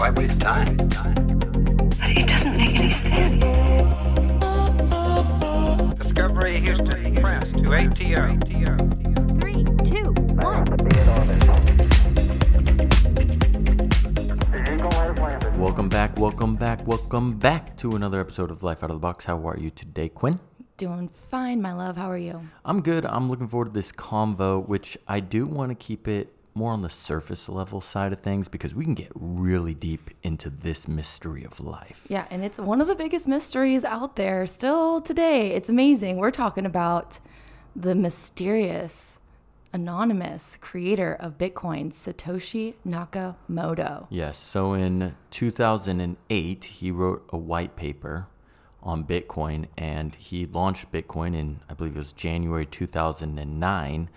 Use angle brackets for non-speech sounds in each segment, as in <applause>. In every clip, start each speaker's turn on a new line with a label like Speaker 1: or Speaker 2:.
Speaker 1: theoretically possible.
Speaker 2: Why waste time?
Speaker 3: But it doesn't make any sense.
Speaker 4: Discovery Houston Press to ATO.
Speaker 5: Three, two, one.
Speaker 6: Welcome back, welcome back, welcome back to another episode of Life Out of the Box. How are you today, Quinn?
Speaker 5: Doing fine, my love. How are you?
Speaker 6: I'm good. I'm looking forward to this convo, which I do want to keep it more on the surface level side of things because we can get really deep into this mystery of life.
Speaker 5: Yeah, and it's one of the biggest mysteries out there still today. It's amazing. We're talking about the mysterious, anonymous creator of Bitcoin, Satoshi Nakamoto.
Speaker 6: Yes. So in 2008, he wrote a white paper on Bitcoin and he launched Bitcoin in, I believe it was January 2009.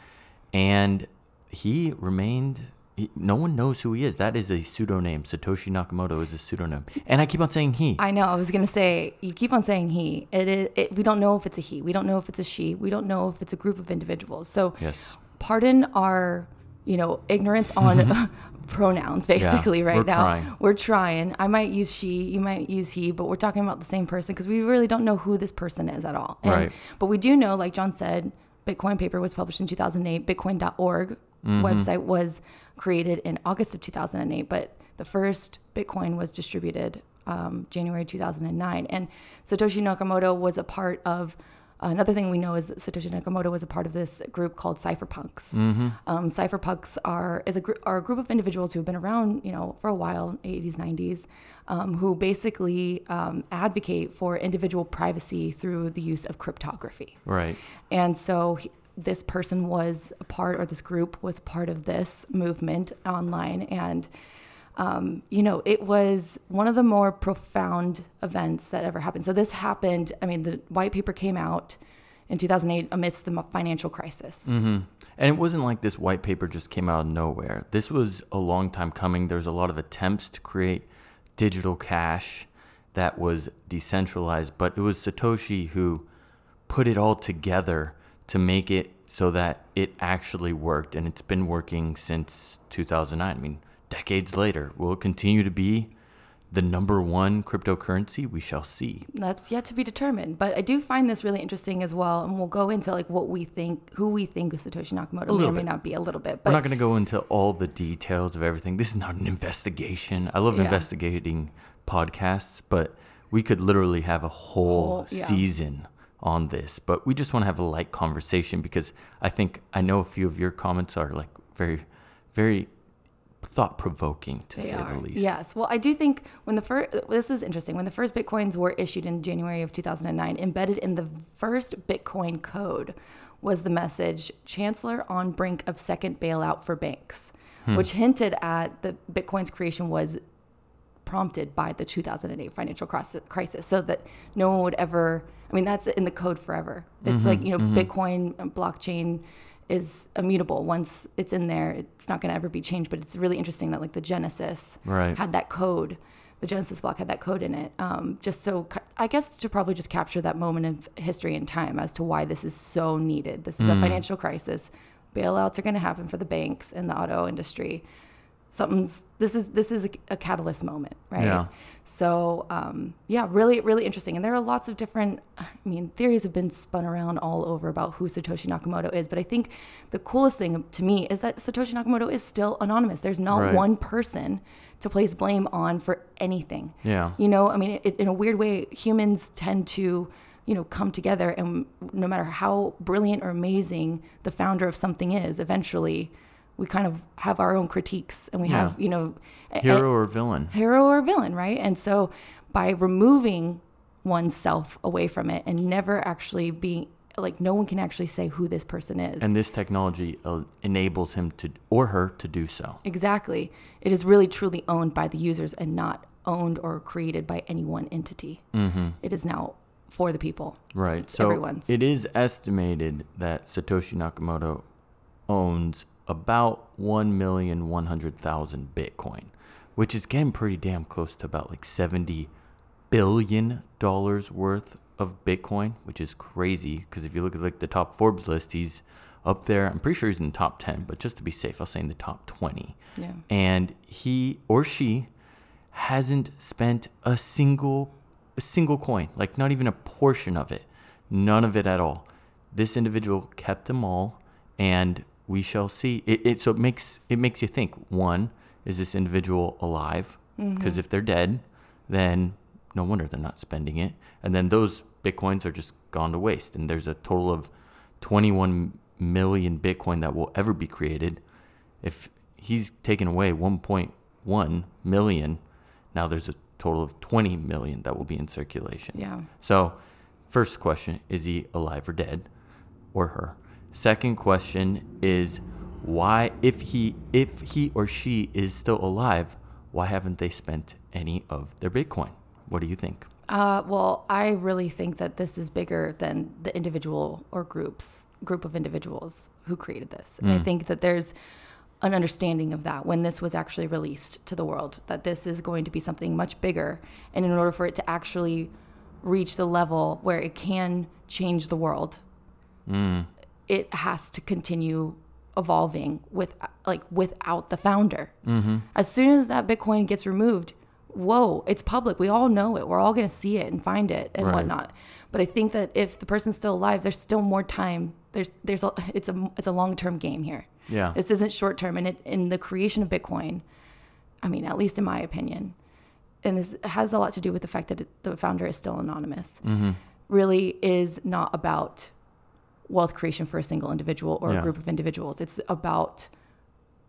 Speaker 6: And he remained, he, no one knows who he is. That is a pseudonym. Satoshi Nakamoto is a pseudonym. And I keep on saying he.
Speaker 5: I know. I was gonna say you keep on saying he. It is. It, we don't know if it's a he. We don't know if it's a she. We don't know if it's a group of individuals. So
Speaker 6: yes.
Speaker 5: pardon our, you know, ignorance on <laughs> pronouns. Basically,
Speaker 6: Yeah,
Speaker 5: right
Speaker 6: we're
Speaker 5: now
Speaker 6: trying.
Speaker 5: we're trying. I might use she. You might use he. But we're talking about the same person because we really don't know who this person is at all. And,
Speaker 6: Right.
Speaker 5: But we do know, like John said, Bitcoin paper was published in 2008. Bitcoin.org
Speaker 6: Mm-hmm.
Speaker 5: website was created in August of 2008, but the first Bitcoin was distributed um, January 2009. And Satoshi Nakamoto was a part of. Another thing we know is that Satoshi Nakamoto was a part of this group called cypherpunks. Um, cypherpunks are is a gr- are a group of individuals who have been around, you know, for a while, 80s, 90s, um, who basically um, advocate for individual privacy through the use of cryptography.
Speaker 6: Right.
Speaker 5: And so he, this person was a part, or this group was part of this movement online. And, um, you know, it was one of the more profound events that ever happened. So this happened, I mean, the white paper came out in 2008 amidst the financial crisis.
Speaker 6: And it wasn't like this white paper just came out of nowhere. This was a long time coming. There's a lot of attempts to create digital cash that was decentralized, but it was Satoshi who put it all together to make it so that it actually worked. And it's been working since 2009. I mean, decades later. Will it continue to be the number one cryptocurrency? We shall see.
Speaker 5: That's yet to be determined. But I do find this really interesting as well. And we'll go into like what we think, who we think is Satoshi Nakamoto may or may not be a little bit.
Speaker 6: We're
Speaker 5: But
Speaker 6: not going to go into all the details of everything. This is not an investigation. I love
Speaker 5: Yeah.
Speaker 6: investigating podcasts, but we could literally have a whole
Speaker 5: Whole- yeah.
Speaker 6: season on this. But we just want to have a light conversation because I think I know a few of your comments are like very, very thought provoking to
Speaker 5: They
Speaker 6: say
Speaker 5: are.
Speaker 6: the least.
Speaker 5: Yes. Well, I do think when the first, this is interesting. When the first Bitcoins were issued in January of 2009, embedded in the first Bitcoin code was the message Chancellor on brink of second bailout for banks,
Speaker 6: Hmm.
Speaker 5: which hinted at the Bitcoin's creation was prompted by the 2008 financial crisis, crisis so that no one would ever i mean that's in the code forever. It's
Speaker 6: Mm-hmm,
Speaker 5: like you know bitcoin uh, blockchain is immutable. Once it's in there it's not going to ever be changed but it's really interesting that like the genesis
Speaker 6: Right.
Speaker 5: had that code. The genesis block had that code in it. Um, just so i guess to probably just capture that moment of history and time as to why this is so needed. This is
Speaker 6: Mm.
Speaker 5: a financial crisis. Bailouts are going to happen for the banks and the auto industry something's this is this is a, a catalyst moment right
Speaker 6: Yeah.
Speaker 5: so um, yeah really really interesting and there are lots of different i mean theories have been spun around all over about who satoshi nakamoto is but i think the coolest thing to me is that satoshi nakamoto is still anonymous there's not
Speaker 6: Right.
Speaker 5: one person to place blame on for anything
Speaker 6: Yeah.
Speaker 5: you know i mean it, in a weird way humans tend to you know come together and no matter how brilliant or amazing the founder of something is eventually we kind of have our own critiques and we
Speaker 6: Yeah.
Speaker 5: have you know a-
Speaker 6: Hero or villain?
Speaker 5: hero or villain, right? And so by removing oneself away from it and never actually being like no one can actually say who this person is.
Speaker 6: And this technology uh, enables him to or her to do so.
Speaker 5: exactly. It is really truly owned by the users and not owned or created by any one entity. Mm-hmm. is now for the people.
Speaker 6: Right. So
Speaker 5: everyone's.
Speaker 6: it is estimated that Satoshi Nakamoto owns about 1,100,000 Bitcoin, which is getting pretty damn close to about like 70 billion dollars worth of Bitcoin, which is crazy because if you look at like the top Forbes list, he's up there. I'm pretty sure he's in the top 10, but just to be safe, I'll say in the top 20.
Speaker 5: Yeah.
Speaker 6: And he or she hasn't spent a single a single coin, like not even a portion of it. None of it at all. This individual kept them all and we shall see. It, it so it makes it makes you think, one, is this individual alive? Mm-hmm. Because if they're dead, then no wonder they're not spending it. And then those bitcoins are just gone to waste. And there's a total of 21 million bitcoin that will ever be created. If he's taken away 1.1 million, now there's a total of 20 million that will be in circulation.
Speaker 5: Yeah.
Speaker 6: So, first question is he alive or dead or her? Second question is why if he if he or she is still alive, why haven't they spent any of their bitcoin? What do you think?
Speaker 5: Uh, well, I really think that this is bigger than the individual or groups group of individuals who created this. And I think that there's an understanding of that when this was actually released to the world that this is going to be something much bigger and in order for it to actually reach the level where it can change the world it has to continue evolving with like without the founder. Mm-hmm. As soon as that bitcoin gets removed whoa it's public. We all know it. We're all going to see it and find it and
Speaker 6: Right.
Speaker 5: whatnot. But i think that if the person's still alive there's still more time. There's there's a it's a it's a long-term game here.
Speaker 6: Yeah.
Speaker 5: this isn't short term and it in the creation of bitcoin i mean at least in my opinion and this has a lot to do with the fact that it, the founder is still anonymous mm-hmm. really is not about wealth creation for a single individual or
Speaker 6: Yeah.
Speaker 5: a group of individuals. It's about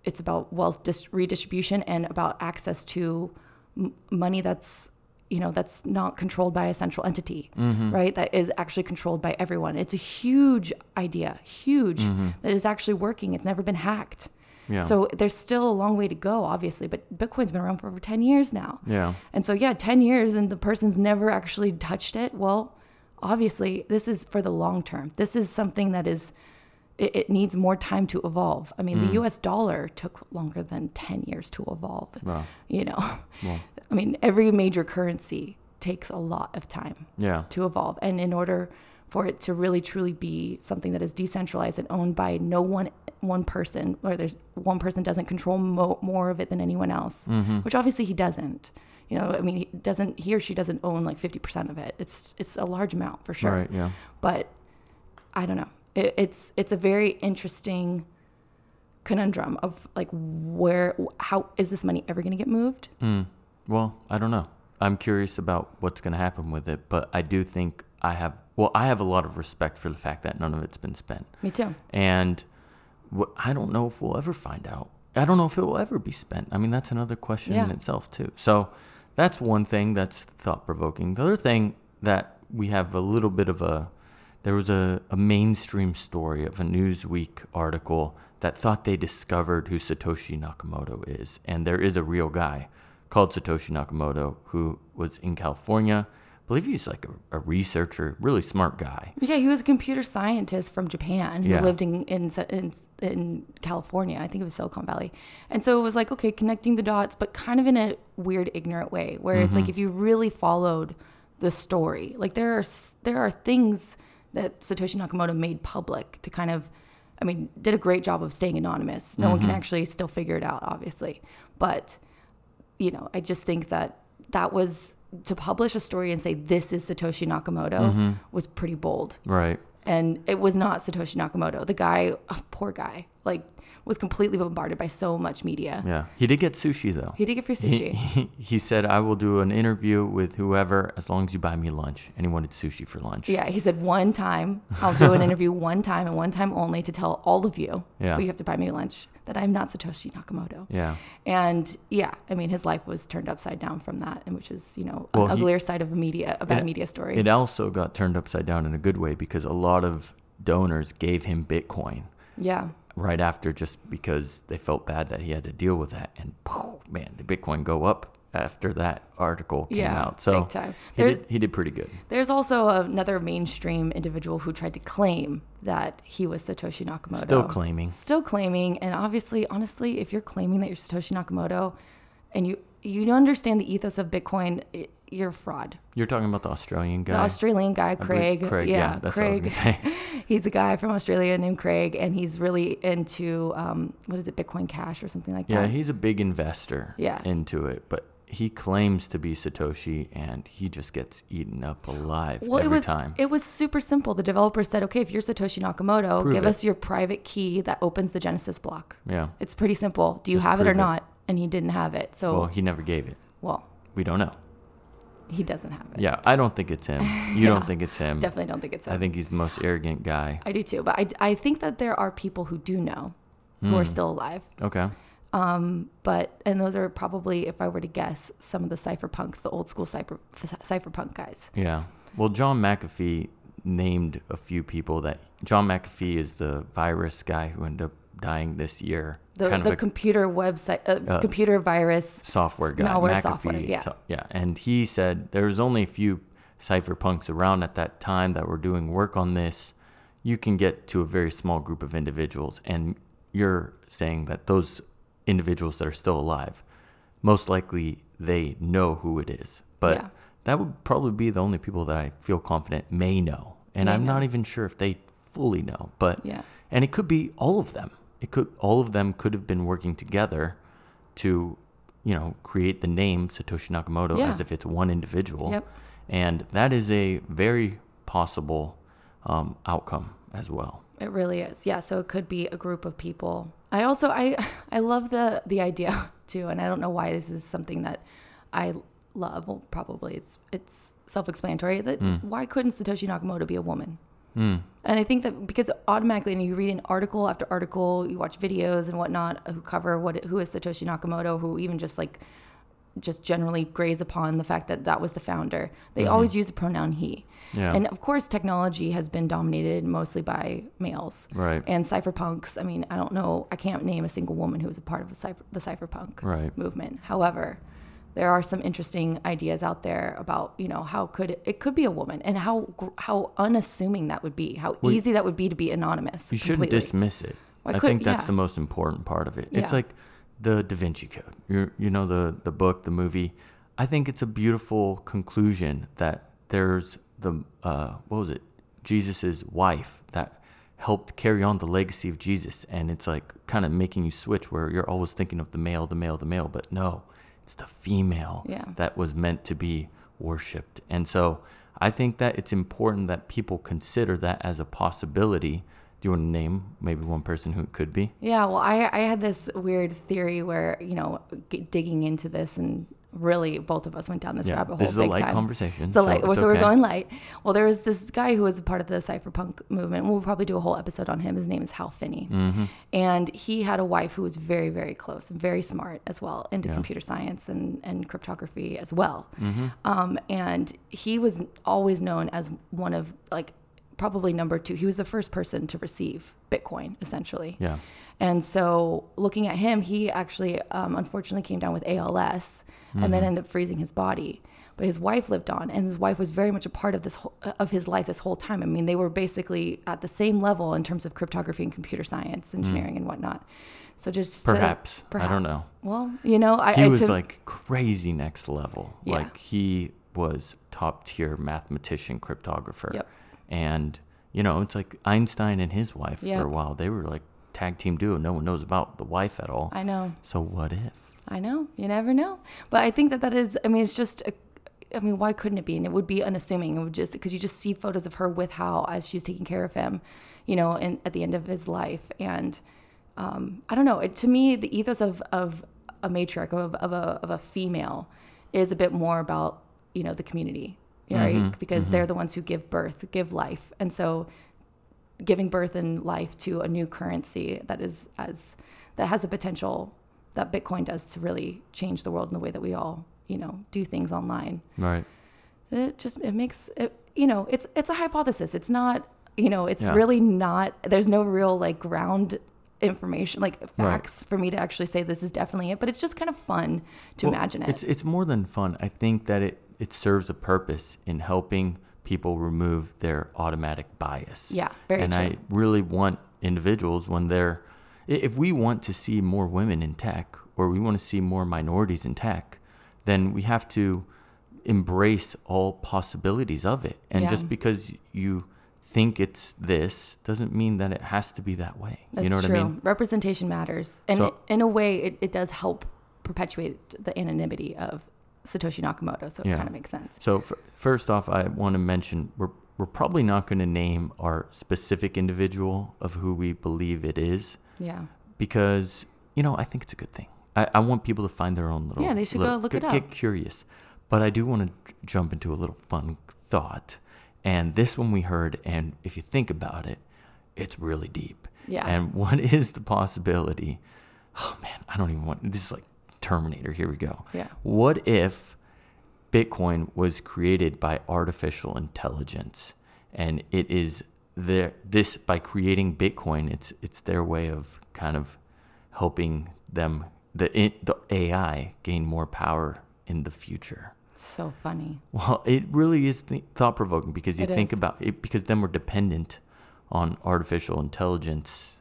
Speaker 5: it's about wealth dis- redistribution and about access to m- money that's you know that's not controlled by a central entity mm-hmm. right? That is actually controlled by everyone. It's a huge idea huge mm-hmm. that is actually working. It's never been hacked.
Speaker 6: Yeah.
Speaker 5: so there's still a long way to go obviously but bitcoin's been around for over 10 years now.
Speaker 6: Yeah.
Speaker 5: and so yeah 10 years and the person's never actually touched it well obviously this is for the long term. This is something that is it, it needs more time to evolve. I mean the mm. us dollar took longer than 10 years to evolve
Speaker 6: Wow.
Speaker 5: you know? <laughs> I mean every major currency takes a lot of time
Speaker 6: Yeah.
Speaker 5: to evolve. And in order for it to really truly be something that is decentralized and owned by no one one person or there's one person doesn't control mo- more of it than anyone else mm-hmm. which obviously he doesn't you know i mean he doesn't he or she doesn't own like 50% of it it's it's a large amount for sure
Speaker 6: Right. Yeah.
Speaker 5: but I don't know. It, it's it's a very interesting conundrum of like where how is this money ever going to get moved? Hmm.
Speaker 6: Well, I don't know. I'm curious about what's going to happen with it, but I do think I have. Well, I have a lot of respect for the fact that none of it's been spent,
Speaker 5: Me too.
Speaker 6: and wh- I don't know if we'll ever find out. I don't know if it will ever be spent. I mean, that's another question in itself too. So that's one thing that's thought provoking. The other thing that we have a little bit of a there was a, a mainstream story of a Newsweek article that thought they discovered who Satoshi Nakamoto is. And there is a real guy called Satoshi Nakamoto who was in California. I believe he's like a, a researcher, really smart guy.
Speaker 5: Yeah, he was a computer scientist from Japan who
Speaker 6: Yeah.
Speaker 5: lived in, in in in California. I think it was Silicon Valley. And so it was like okay, connecting the dots, but kind of in a weird, ignorant way, where it's
Speaker 6: Mm-hmm.
Speaker 5: like if you really followed the story, like there are there are things that Satoshi Nakamoto made public to kind of, I mean, did a great job of staying anonymous. No one
Speaker 6: Mm-hmm.
Speaker 5: can actually still figure it out, obviously, but you know, I just think that that was to publish a story and say this is Satoshi Nakamoto
Speaker 6: Mm-hmm.
Speaker 5: was pretty bold.
Speaker 6: Right.
Speaker 5: And it was not Satoshi Nakamoto. The guy, oh, poor guy, like was completely bombarded by so much media.
Speaker 6: Yeah. He did get sushi though.
Speaker 5: He did get free
Speaker 6: He,
Speaker 5: sushi. <laughs>
Speaker 6: he, he said, I will do an interview with whoever as long as you buy me lunch. And he wanted sushi for lunch.
Speaker 5: yeah, he said one time I'll do an <laughs> interview one time and one time only to tell all of you,
Speaker 6: Yeah.
Speaker 5: but you have to buy me lunch that I'm not Satoshi Nakamoto.
Speaker 6: Yeah.
Speaker 5: And yeah, I mean his life was turned upside down from that, and which is you know
Speaker 6: Well,
Speaker 5: an
Speaker 6: he-
Speaker 5: uglier side of a media, a bad
Speaker 6: It-
Speaker 5: media story.
Speaker 6: It also got turned upside down in a good way because a lot of donors gave him Bitcoin
Speaker 5: yeah,
Speaker 6: right after just because they felt bad that he had to deal with that. And poof, man, did Bitcoin go up after that article came
Speaker 5: Yeah,
Speaker 6: out. So
Speaker 5: big time.
Speaker 6: He,
Speaker 5: There-
Speaker 6: did, he did pretty good.
Speaker 5: There's also another mainstream individual who tried to claim that he was Satoshi Nakamoto.
Speaker 6: Still claiming.
Speaker 5: Still claiming, and obviously, honestly, if you're claiming that you're Satoshi Nakamoto, and you you understand the ethos of Bitcoin, it, you're a fraud.
Speaker 6: You're talking about the Australian guy.
Speaker 5: The Australian guy, Craig.
Speaker 6: Craig,
Speaker 5: yeah,
Speaker 6: yeah, that's what I was
Speaker 5: Craig. <laughs> he's a guy from Australia named Craig, and he's really into um, what is it, Bitcoin Cash or something like
Speaker 6: yeah,
Speaker 5: that.
Speaker 6: Yeah, he's a big investor
Speaker 5: Yeah.
Speaker 6: into it, but he claims to be Satoshi, and he just gets eaten up alive
Speaker 5: well,
Speaker 6: every
Speaker 5: it was
Speaker 6: time.
Speaker 5: it was super simple. The developer said, "Okay, if you're Satoshi Nakamoto,
Speaker 6: Prove
Speaker 5: give
Speaker 6: it.
Speaker 5: us your private key that opens the Genesis block."
Speaker 6: yeah.
Speaker 5: It's pretty simple. Do you
Speaker 6: Just
Speaker 5: have it or
Speaker 6: prove it.
Speaker 5: not? And he didn't have it. So,
Speaker 6: Well, he never gave it. Well. We don't know.
Speaker 5: he doesn't have it.
Speaker 6: Yeah, I don't think it's him. <laughs> You
Speaker 5: Yeah.
Speaker 6: don't think it's him.
Speaker 5: Definitely don't think it's him.
Speaker 6: I think he's the most arrogant guy.
Speaker 5: I do too. But I, I think that there are people who do know who
Speaker 6: Hmm.
Speaker 5: are still alive.
Speaker 6: Okay.
Speaker 5: But, and those are probably, if I were to guess, some of the cypherpunks, the old school cypher, cypherpunk guys.
Speaker 6: Yeah. Well, John McAfee named a few people that John McAfee is the virus guy who ended up dying this year.
Speaker 5: The,
Speaker 6: kind
Speaker 5: the
Speaker 6: of a
Speaker 5: computer website, uh,
Speaker 6: Uh,
Speaker 5: computer virus.
Speaker 6: software guy.
Speaker 5: malware
Speaker 6: McAfee.
Speaker 5: software, yeah.
Speaker 6: so- yeah. And he said there was only a few cypherpunks around at that time that were doing work on this. You can get to a very small group of individuals, and you're saying that those individuals that are still alive, most likely they know who it is. But
Speaker 5: Yeah.
Speaker 6: that would probably be the only people that I feel confident may know. And
Speaker 5: May
Speaker 6: I'm
Speaker 5: know.
Speaker 6: not even sure if they fully know. But
Speaker 5: Yeah.
Speaker 6: and it could be all of them. It could all of them could have been working together to, you know, create the name Satoshi Nakamoto
Speaker 5: Yeah.
Speaker 6: as if it's one individual.
Speaker 5: Yep.
Speaker 6: And that is a very possible um, outcome as well.
Speaker 5: It really is. Yeah. So it could be a group of people. I also I I love the the idea <laughs> too, and I don't know why this is something that I love. Well, probably it's it's self explanatory that hmm. why couldn't Satoshi Nakamoto be a woman? Hmm. And I think that because automatically, when you read an article after article, you watch videos and whatnot who cover what who is Satoshi Nakamoto, who even just like just generally graze upon the fact that that was the founder. They mm-hmm. always use the pronoun he.
Speaker 6: Yeah.
Speaker 5: And of course, technology has been dominated mostly by males.
Speaker 6: Right.
Speaker 5: And cypherpunks, I mean, I don't know, I can't name a single woman who was a part of cypher, the cypherpunk
Speaker 6: Right.
Speaker 5: movement. However, there are some interesting ideas out there about, you know, how could it, it could be a woman and how how unassuming that would be, how easy that would be to be anonymous.
Speaker 6: You shouldn't
Speaker 5: completely.
Speaker 6: dismiss it.
Speaker 5: Why
Speaker 6: I
Speaker 5: could-
Speaker 6: think that's
Speaker 5: yeah.
Speaker 6: the most important part of it. It's like the Da Vinci Code. You you know the the book, the movie. I think it's a beautiful conclusion that there's the uh, what was it? Jesus's wife that helped carry on the legacy of Jesus, and it's like kind of making you switch where you're always thinking of the male, the male, the male, but no, it's the female
Speaker 5: Yeah.
Speaker 6: that was meant to be worshipped. And so I think that it's important that people consider that as a possibility. Do you want to name maybe one person who it could be?
Speaker 5: Yeah, well, I I had this weird theory where you know g- digging into this and really both of us went down this
Speaker 6: Yeah,
Speaker 5: rabbit hole.
Speaker 6: this is a
Speaker 5: big
Speaker 6: light
Speaker 5: time.
Speaker 6: conversation,
Speaker 5: So
Speaker 6: so
Speaker 5: light.
Speaker 6: it's
Speaker 5: so we're going light. Well, there was this guy who was a part of the cypherpunk movement. We'll probably do a whole episode on him. His name is Hal Finney,
Speaker 6: Mm-hmm.
Speaker 5: and he had a wife who was very very close and very smart as well into computer science and and cryptography as well.
Speaker 6: Mm-hmm.
Speaker 5: Um, and he was always known as one of like probably number two. He was the first person to receive Bitcoin essentially.
Speaker 6: Yeah.
Speaker 5: And so, looking at him, he actually um, unfortunately came down with ALS and then ended up freezing his body. But his wife lived on, and his wife was very much a part of this whole, of his life this whole time. I mean, they were basically at the same level in terms of cryptography and computer science, engineering, and whatnot. So just to-
Speaker 6: Perhaps. I don't know.
Speaker 5: Well, you know, I
Speaker 6: He
Speaker 5: I-
Speaker 6: was
Speaker 5: to-
Speaker 6: like crazy next level.
Speaker 5: Yeah.
Speaker 6: Like he was top tier mathematician cryptographer.
Speaker 5: Yep.
Speaker 6: And you know, it's like Einstein and his wife
Speaker 5: Yep.
Speaker 6: for a while. They were like tag team duo. No one knows about the wife at all.
Speaker 5: I know.
Speaker 6: so what if?
Speaker 5: I know. You never know. But I think that that is, I mean, it's just, a, I mean, why couldn't it be? And it would be unassuming. It would just, because you just see photos of her with Hal as she's taking care of him, you know, and at the end of his life. And um, I don't know. It, to me, the ethos of, of a matriarch, of, of, a, of a female, is a bit more about, you know, the community, right? Mm-hmm. Because mm-hmm. they're the ones who give birth, give life. And so giving birth and life to a new currency that is as that has the potential that Bitcoin does to really change the world in the way that we all, you know, do things online.
Speaker 6: Right.
Speaker 5: It just it makes it you know, it's it's a hypothesis. It's not, you know, it's
Speaker 6: Yeah.
Speaker 5: really not there's no real like ground information like facts for me to actually say this is definitely it, but it's just kind of fun to
Speaker 6: Well,
Speaker 5: imagine it.
Speaker 6: It's it's more than fun. I think that it it serves a purpose in helping people remove their automatic bias.
Speaker 5: Yeah, very true.
Speaker 6: and
Speaker 5: true.
Speaker 6: I really want individuals when they're if we want to see more women in tech or we want to see more minorities in tech, then we have to embrace all possibilities of it. And
Speaker 5: Yeah.
Speaker 6: just because you think it's this doesn't mean that it has to be that way.
Speaker 5: That's
Speaker 6: you know what
Speaker 5: true.
Speaker 6: I mean?
Speaker 5: Representation matters, and
Speaker 6: So-
Speaker 5: it, in a way, it, it does help perpetuate the anonymity of Satoshi Nakamoto. So it
Speaker 6: Yeah.
Speaker 5: kind of makes sense.
Speaker 6: So f- first off, I want to mention we're we're probably not going to name our specific individual of who we believe it is
Speaker 5: Yeah.
Speaker 6: because you know I think it's a good thing. I, I want people to find their own little.
Speaker 5: Yeah, they should go look
Speaker 6: get,
Speaker 5: it up.
Speaker 6: Get curious, but I do want to jump into a little fun thought, and this one we heard, and if you think about it, it's really deep.
Speaker 5: Yeah.
Speaker 6: And <laughs> what is the possibility? Oh man, I don't even want. This is like Terminator. Here we go.
Speaker 5: Yeah.
Speaker 6: What if Bitcoin was created by artificial intelligence, and it is their this by creating Bitcoin, it's it's their way of kind of helping them the the AI gain more power in the future.
Speaker 5: So funny.
Speaker 6: Well, it really is th- thought provoking because you
Speaker 5: It
Speaker 6: think
Speaker 5: is.
Speaker 6: about it because then we're dependent on artificial intelligence,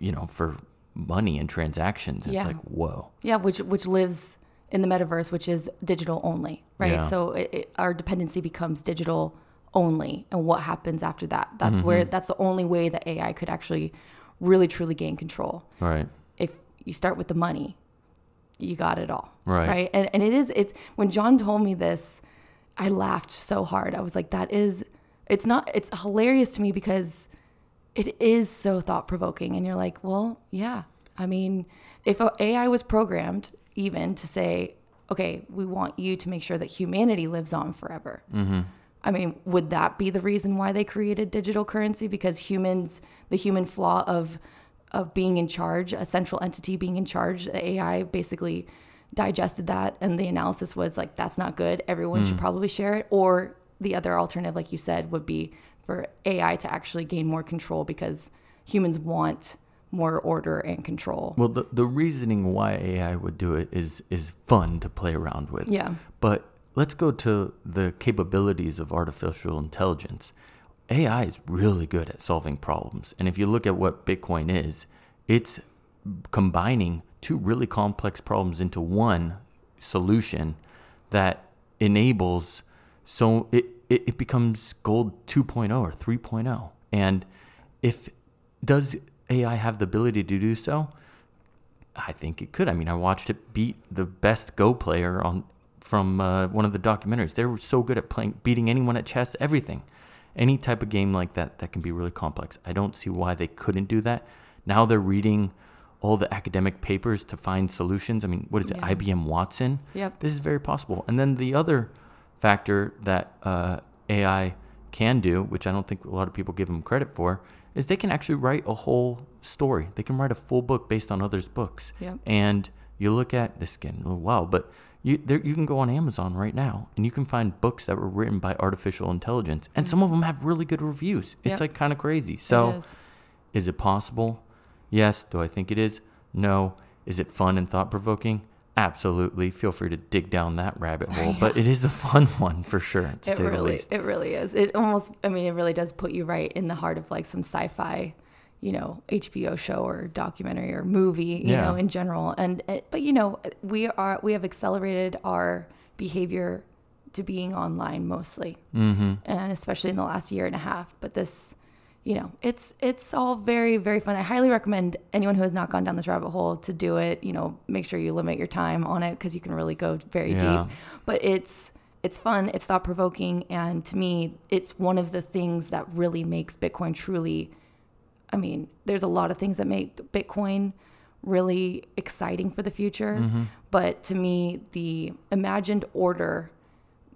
Speaker 6: you know, for money and transactions. It's
Speaker 5: Yeah.
Speaker 6: like whoa.
Speaker 5: Yeah, which which lives in the metaverse, which is digital only, right?
Speaker 6: Yeah.
Speaker 5: So it, it, our dependency becomes digital only, and what happens after that? That's
Speaker 6: Mm-hmm.
Speaker 5: where that's the only way that AI could actually really truly gain control.
Speaker 6: Right.
Speaker 5: If you start with the money, you got it all,
Speaker 6: Right.
Speaker 5: Right, and and it is it's when John told me this, I laughed so hard. I was like, that is, it's not, it's hilarious to me because it is so thought provoking. And you're like, well, yeah. I mean, if AI was programmed even to say, okay, we want you to make sure that humanity lives on forever. Mm-hmm. I mean, would that be the reason why they created digital currency? Because humans, the human flaw of of being in charge, a central entity being in charge, the AI basically digested that, and the analysis was like, that's not good. Everyone should mm. probably share it. Or the other alternative, like you said, would be for AI to actually gain more control because humans want more order and control.
Speaker 6: Well, the, the reasoning why AI would do it is is fun to play around with.
Speaker 5: Yeah.
Speaker 6: But let's go to the capabilities of artificial intelligence. AI is really good at solving problems. And if you look at what Bitcoin is, it's combining two really complex problems into one solution that enables so it, it, it becomes gold 2.0 or 3.0 and if does ai have the ability to do so? I think it could. I mean i watched it beat the best go player on from uh, one of the documentaries. They were so good at playing beating anyone at chess everything. Any type of game like that that can be really complex. I don't see why they couldn't do that. Now they're reading all the academic papers to find solutions. I mean what is it?
Speaker 5: Yeah.
Speaker 6: ibm watson?
Speaker 5: Yep.
Speaker 6: this is very possible. And then the other factor that uh, AI can do, which I don't think a lot of people give them credit for, is they can actually write a whole story. They can write a full book based on others' books.
Speaker 5: Yep.
Speaker 6: And you look at this is getting a little wild, but you there, you can go on Amazon right now and you can find books that were written by artificial intelligence, and some of them have really good reviews. It's
Speaker 5: Yep.
Speaker 6: like kind of crazy. So.
Speaker 5: is.
Speaker 6: Is it possible? Yes. Do I think it is? No. Is it fun and thought provoking? Absolutely. Feel free to dig down that rabbit hole, <laughs> but it is a fun one for sure, to
Speaker 5: it
Speaker 6: say the
Speaker 5: really
Speaker 6: least.
Speaker 5: it really is it almost i mean it really does put you right in the heart of like some sci-fi you know hbo show or documentary or movie you
Speaker 6: Yeah.
Speaker 5: know in general and it, but you know we are we have accelerated our behavior to being online mostly mm-hmm. and especially in the last year and a half but this you know it's it's all very very fun. I highly recommend anyone who has not gone down this rabbit hole to do it you know make sure you limit your time on it because you can really go very
Speaker 6: Yeah.
Speaker 5: deep. But it's it's fun it's thought provoking and to me it's one of the things that really makes bitcoin truly i mean there's a lot of things that make bitcoin really exciting for the future. Mm-hmm. But to me the imagined order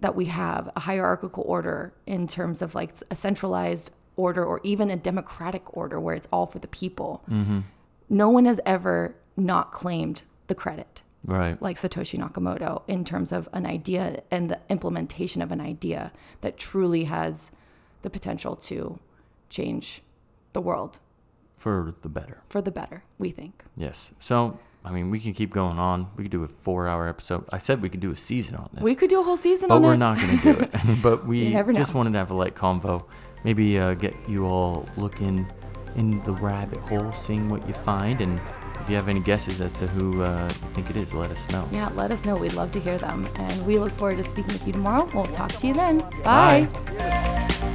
Speaker 5: that we have a hierarchical order in terms of like a centralized order or even a democratic order where it's all for the people mm-hmm. no one has ever not claimed the credit
Speaker 6: Right.
Speaker 5: like Satoshi Nakamoto in terms of an idea and the implementation of an idea that truly has the potential to change the world
Speaker 6: For the better.
Speaker 5: for the better, we think.
Speaker 6: Yes. So, I mean, we can keep going on. We could do a four hour episode. I said we could do a season on this.
Speaker 5: We could do a whole season
Speaker 6: but we're
Speaker 5: it.
Speaker 6: not going to do it. <laughs> but we just wanted to have a light convo. Maybe uh, get you all looking in the rabbit hole, seeing what you find. And if you have any guesses as to who uh, you think it is, let us know.
Speaker 5: Yeah, let us know. We'd love to hear them. And we look forward to speaking with you tomorrow. We'll talk to you then. Bye.
Speaker 6: Bye.